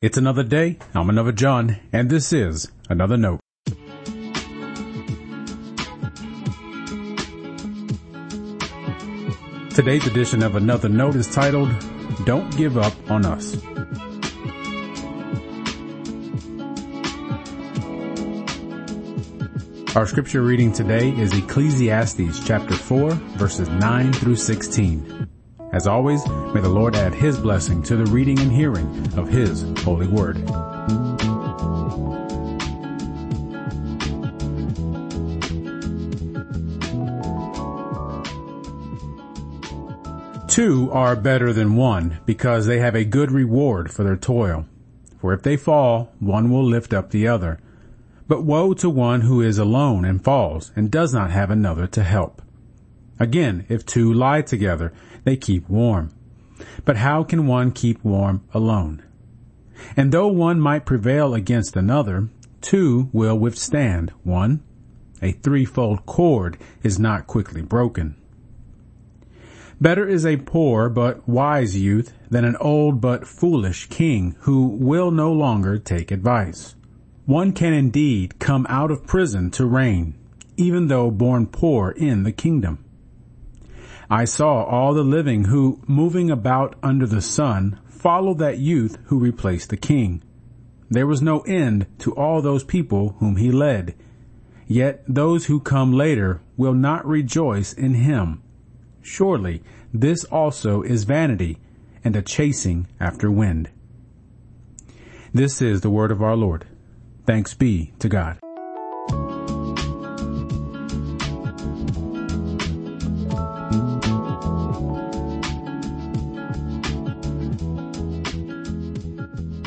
It's another day. I'm another John, and this is another note. Today's edition of Another Note is titled, Don't Give Up on Us. Our scripture reading today is Ecclesiastes chapter 4 verses 9 through 16. As always, may the Lord add His blessing to the reading and hearing of His holy word. Two are better than one because they have a good reward for their toil. For if they fall, one will lift up the other. But woe to one who is alone and falls and does not have another to help. Again, if two lie together, they keep warm. But how can one keep warm alone? And though one might prevail against another, two will withstand one. A threefold cord is not quickly broken. Better is a poor but wise youth than an old but foolish king who will no longer take advice. One can indeed come out of prison to reign, even though born poor in the kingdom. I saw all the living who, moving about under the sun, followed that youth who replaced the king. There was no end to all those people whom he led. Yet those who come later will not rejoice in him. Surely this also is vanity and a chasing after wind. This is the word of our Lord. Thanks be to God.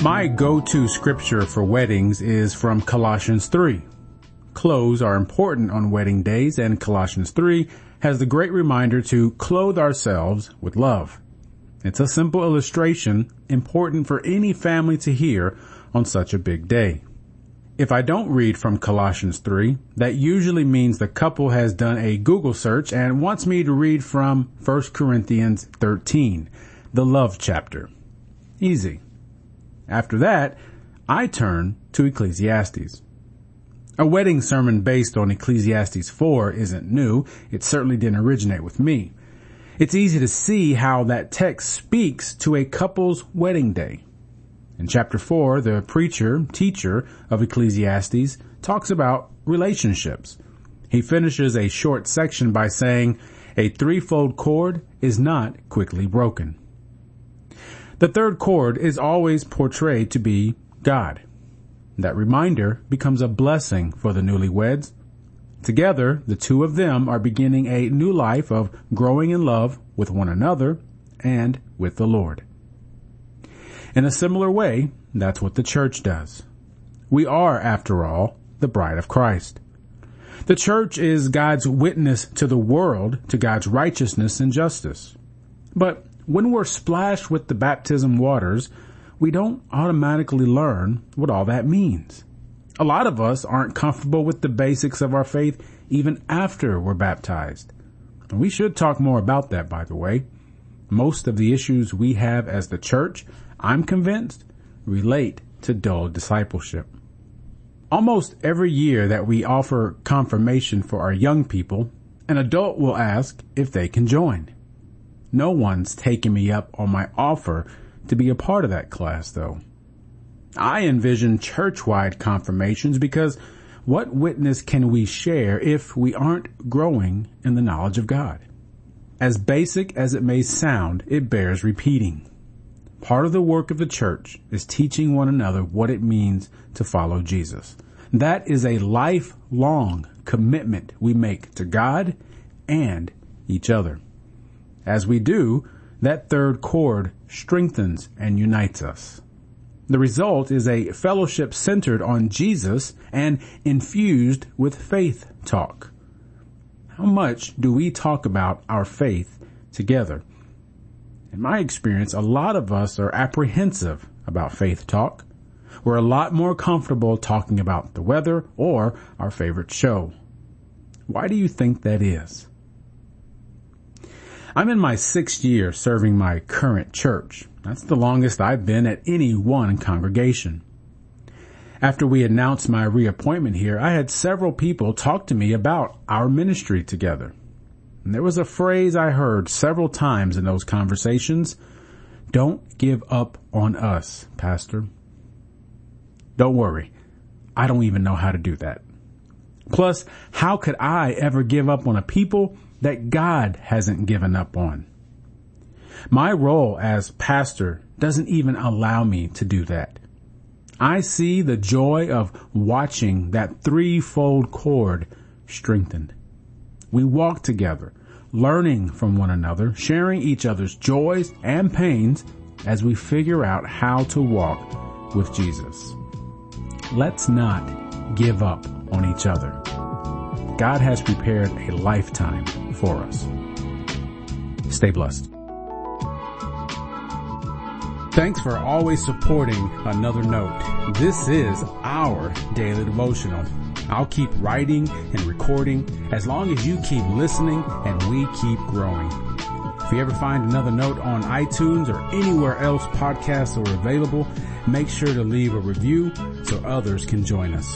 My go-to scripture for weddings is from Colossians 3. Clothes are important on wedding days and Colossians 3 has the great reminder to clothe ourselves with love. It's a simple illustration important for any family to hear on such a big day. If I don't read from Colossians 3, that usually means the couple has done a Google search and wants me to read from 1 Corinthians 13, the love chapter. Easy. After that, I turn to Ecclesiastes. A wedding sermon based on Ecclesiastes 4 isn't new. It certainly didn't originate with me. It's easy to see how that text speaks to a couple's wedding day. In chapter 4, the preacher, teacher of Ecclesiastes talks about relationships. He finishes a short section by saying, a threefold cord is not quickly broken. The third cord is always portrayed to be God. That reminder becomes a blessing for the newlyweds. Together, the two of them are beginning a new life of growing in love with one another and with the Lord. In a similar way, that's what the church does. We are, after all, the bride of Christ. The church is God's witness to the world to God's righteousness and justice. But when we're splashed with the baptism waters, we don't automatically learn what all that means. A lot of us aren't comfortable with the basics of our faith even after we're baptized. And we should talk more about that, by the way. Most of the issues we have as the church, I'm convinced, relate to dull discipleship. Almost every year that we offer confirmation for our young people, an adult will ask if they can join. No one's taken me up on my offer to be a part of that class though. I envision church-wide confirmations because what witness can we share if we aren't growing in the knowledge of God? As basic as it may sound, it bears repeating. Part of the work of the church is teaching one another what it means to follow Jesus. That is a lifelong commitment we make to God and each other. As we do, that third cord strengthens and unites us. The result is a fellowship centered on Jesus and infused with faith talk. How much do we talk about our faith together? In my experience, a lot of us are apprehensive about faith talk. We're a lot more comfortable talking about the weather or our favorite show. Why do you think that is? I'm in my sixth year serving my current church, That's the longest I've been at any one congregation. After we announced my reappointment here, I had several people talk to me about our ministry together. And there was a phrase I heard several times in those conversations. Don't give up on us, Pastor. Don't worry. I don't even know how to do that. Plus, how could I ever give up on a people that God hasn't given up on? My role as pastor doesn't even allow me to do that. I see the joy of watching that threefold cord strengthened. We walk together, learning from one another, sharing each other's joys and pains as we figure out how to walk with Jesus. Let's not give up on each other. God has prepared a lifetime for us. Stay blessed. Thanks for always supporting Another Note. This is our daily devotional. I'll keep writing and recording as long as you keep listening and we keep growing. If you ever find another note on iTunes or anywhere else podcasts are available, make sure to leave a review so others can join us.